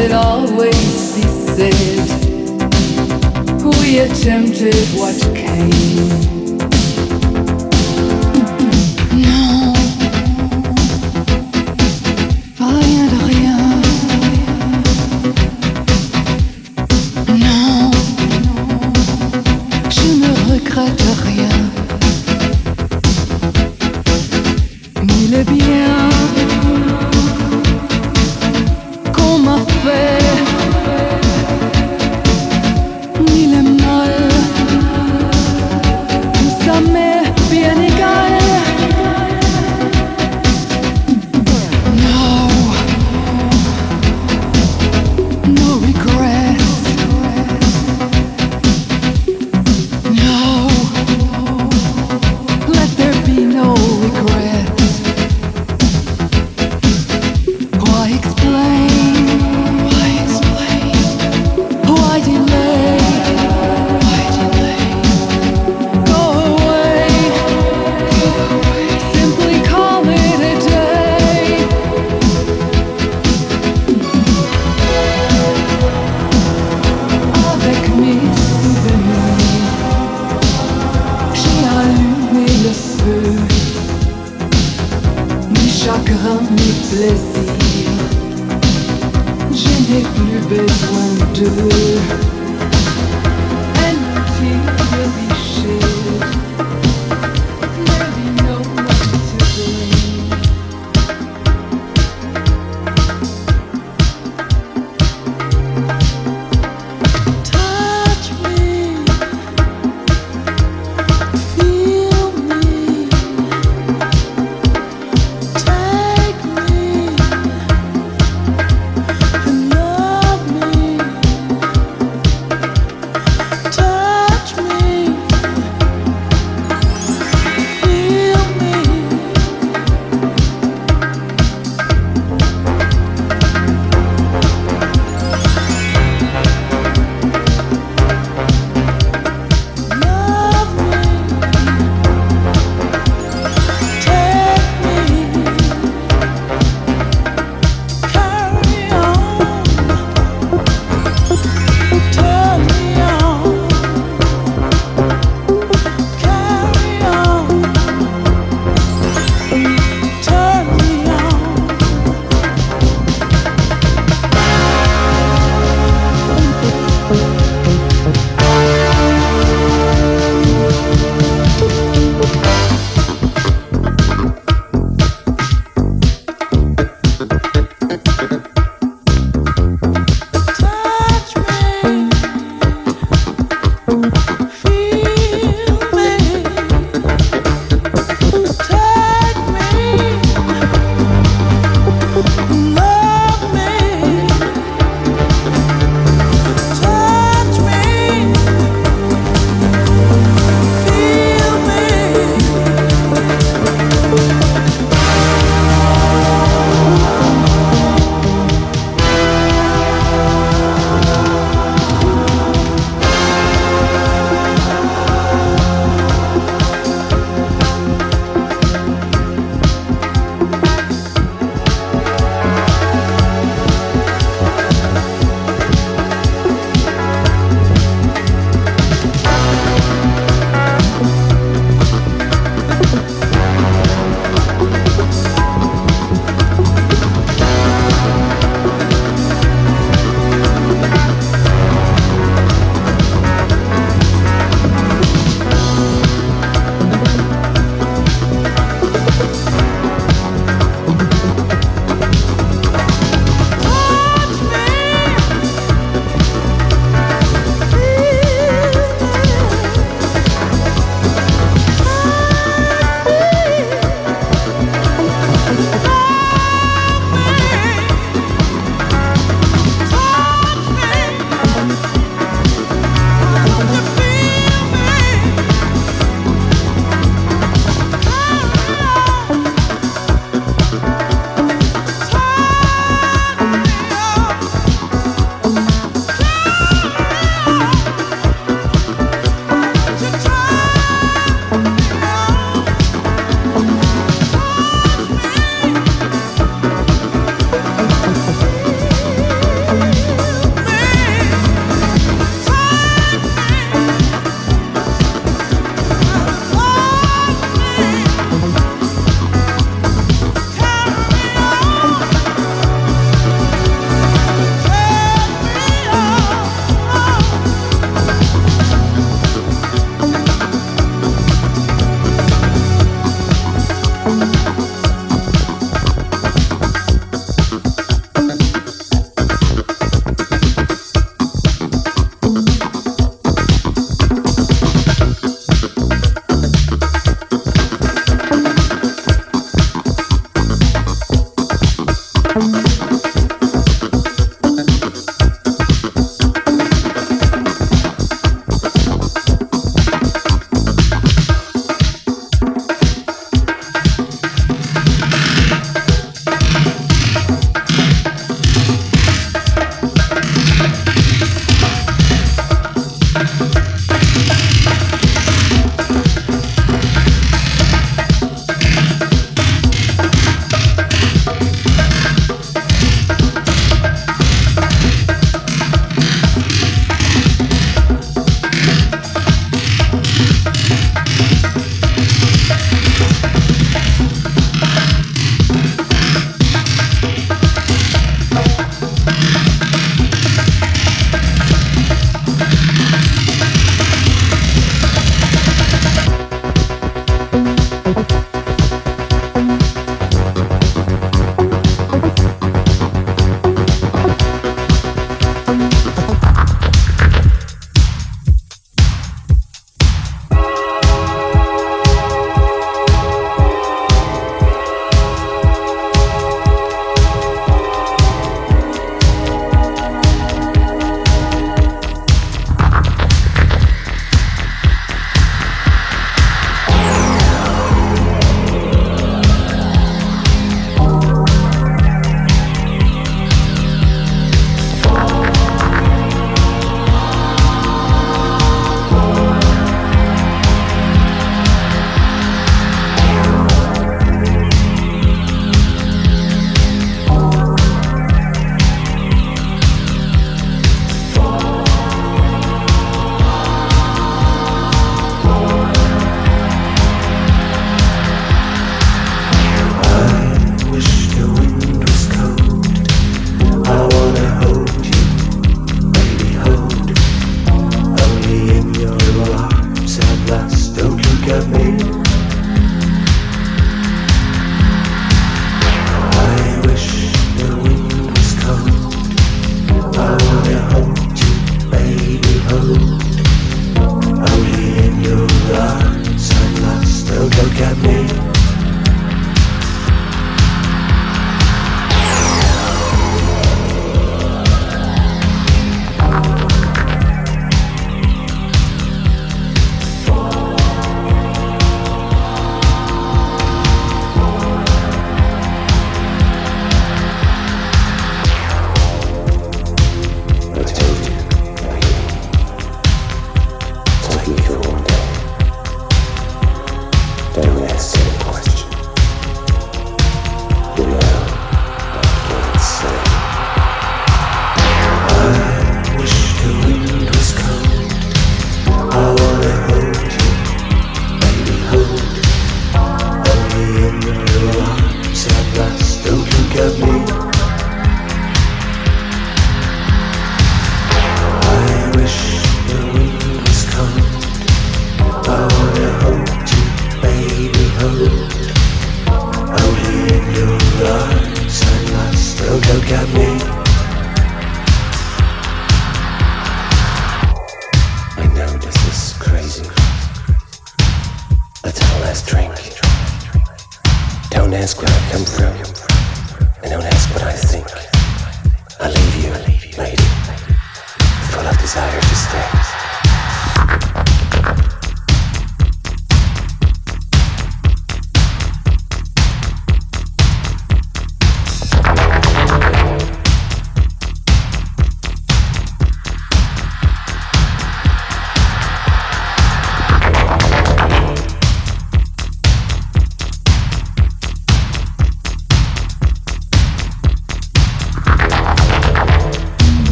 it always be said. We attempted what came.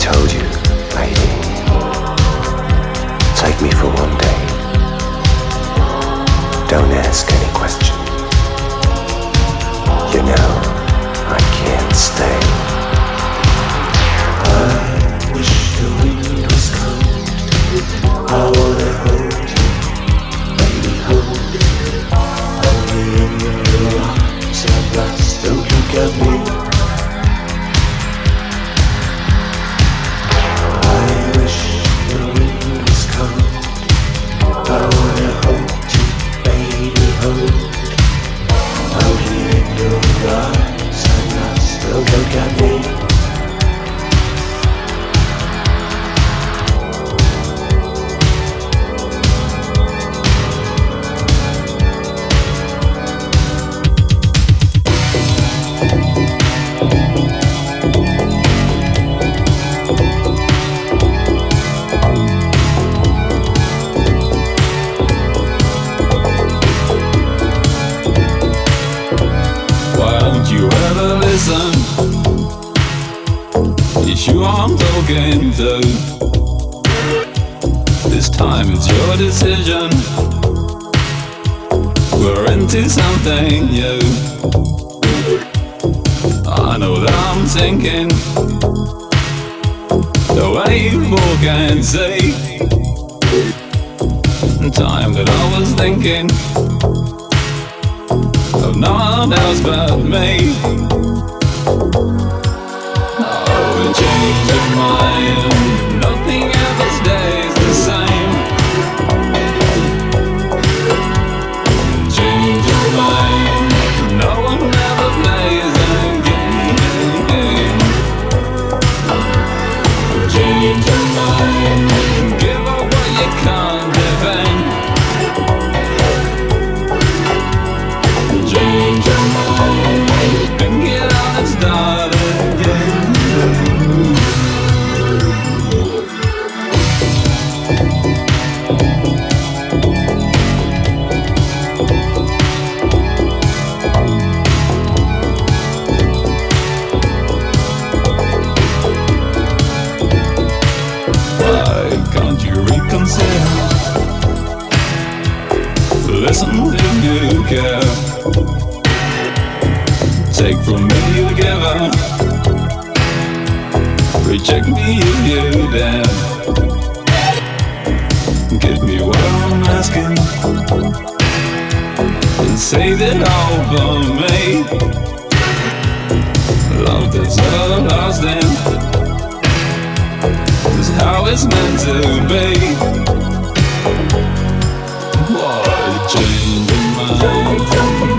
told you, lady. Take me for one day. Don't ask any. For me. Love that's everlasting is how it's meant to be. What a change of mind.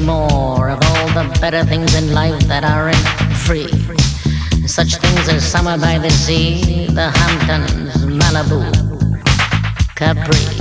more of all the better things in life that aren't free. Such things as summer by the sea, the Hamptons, Malibu, Capri.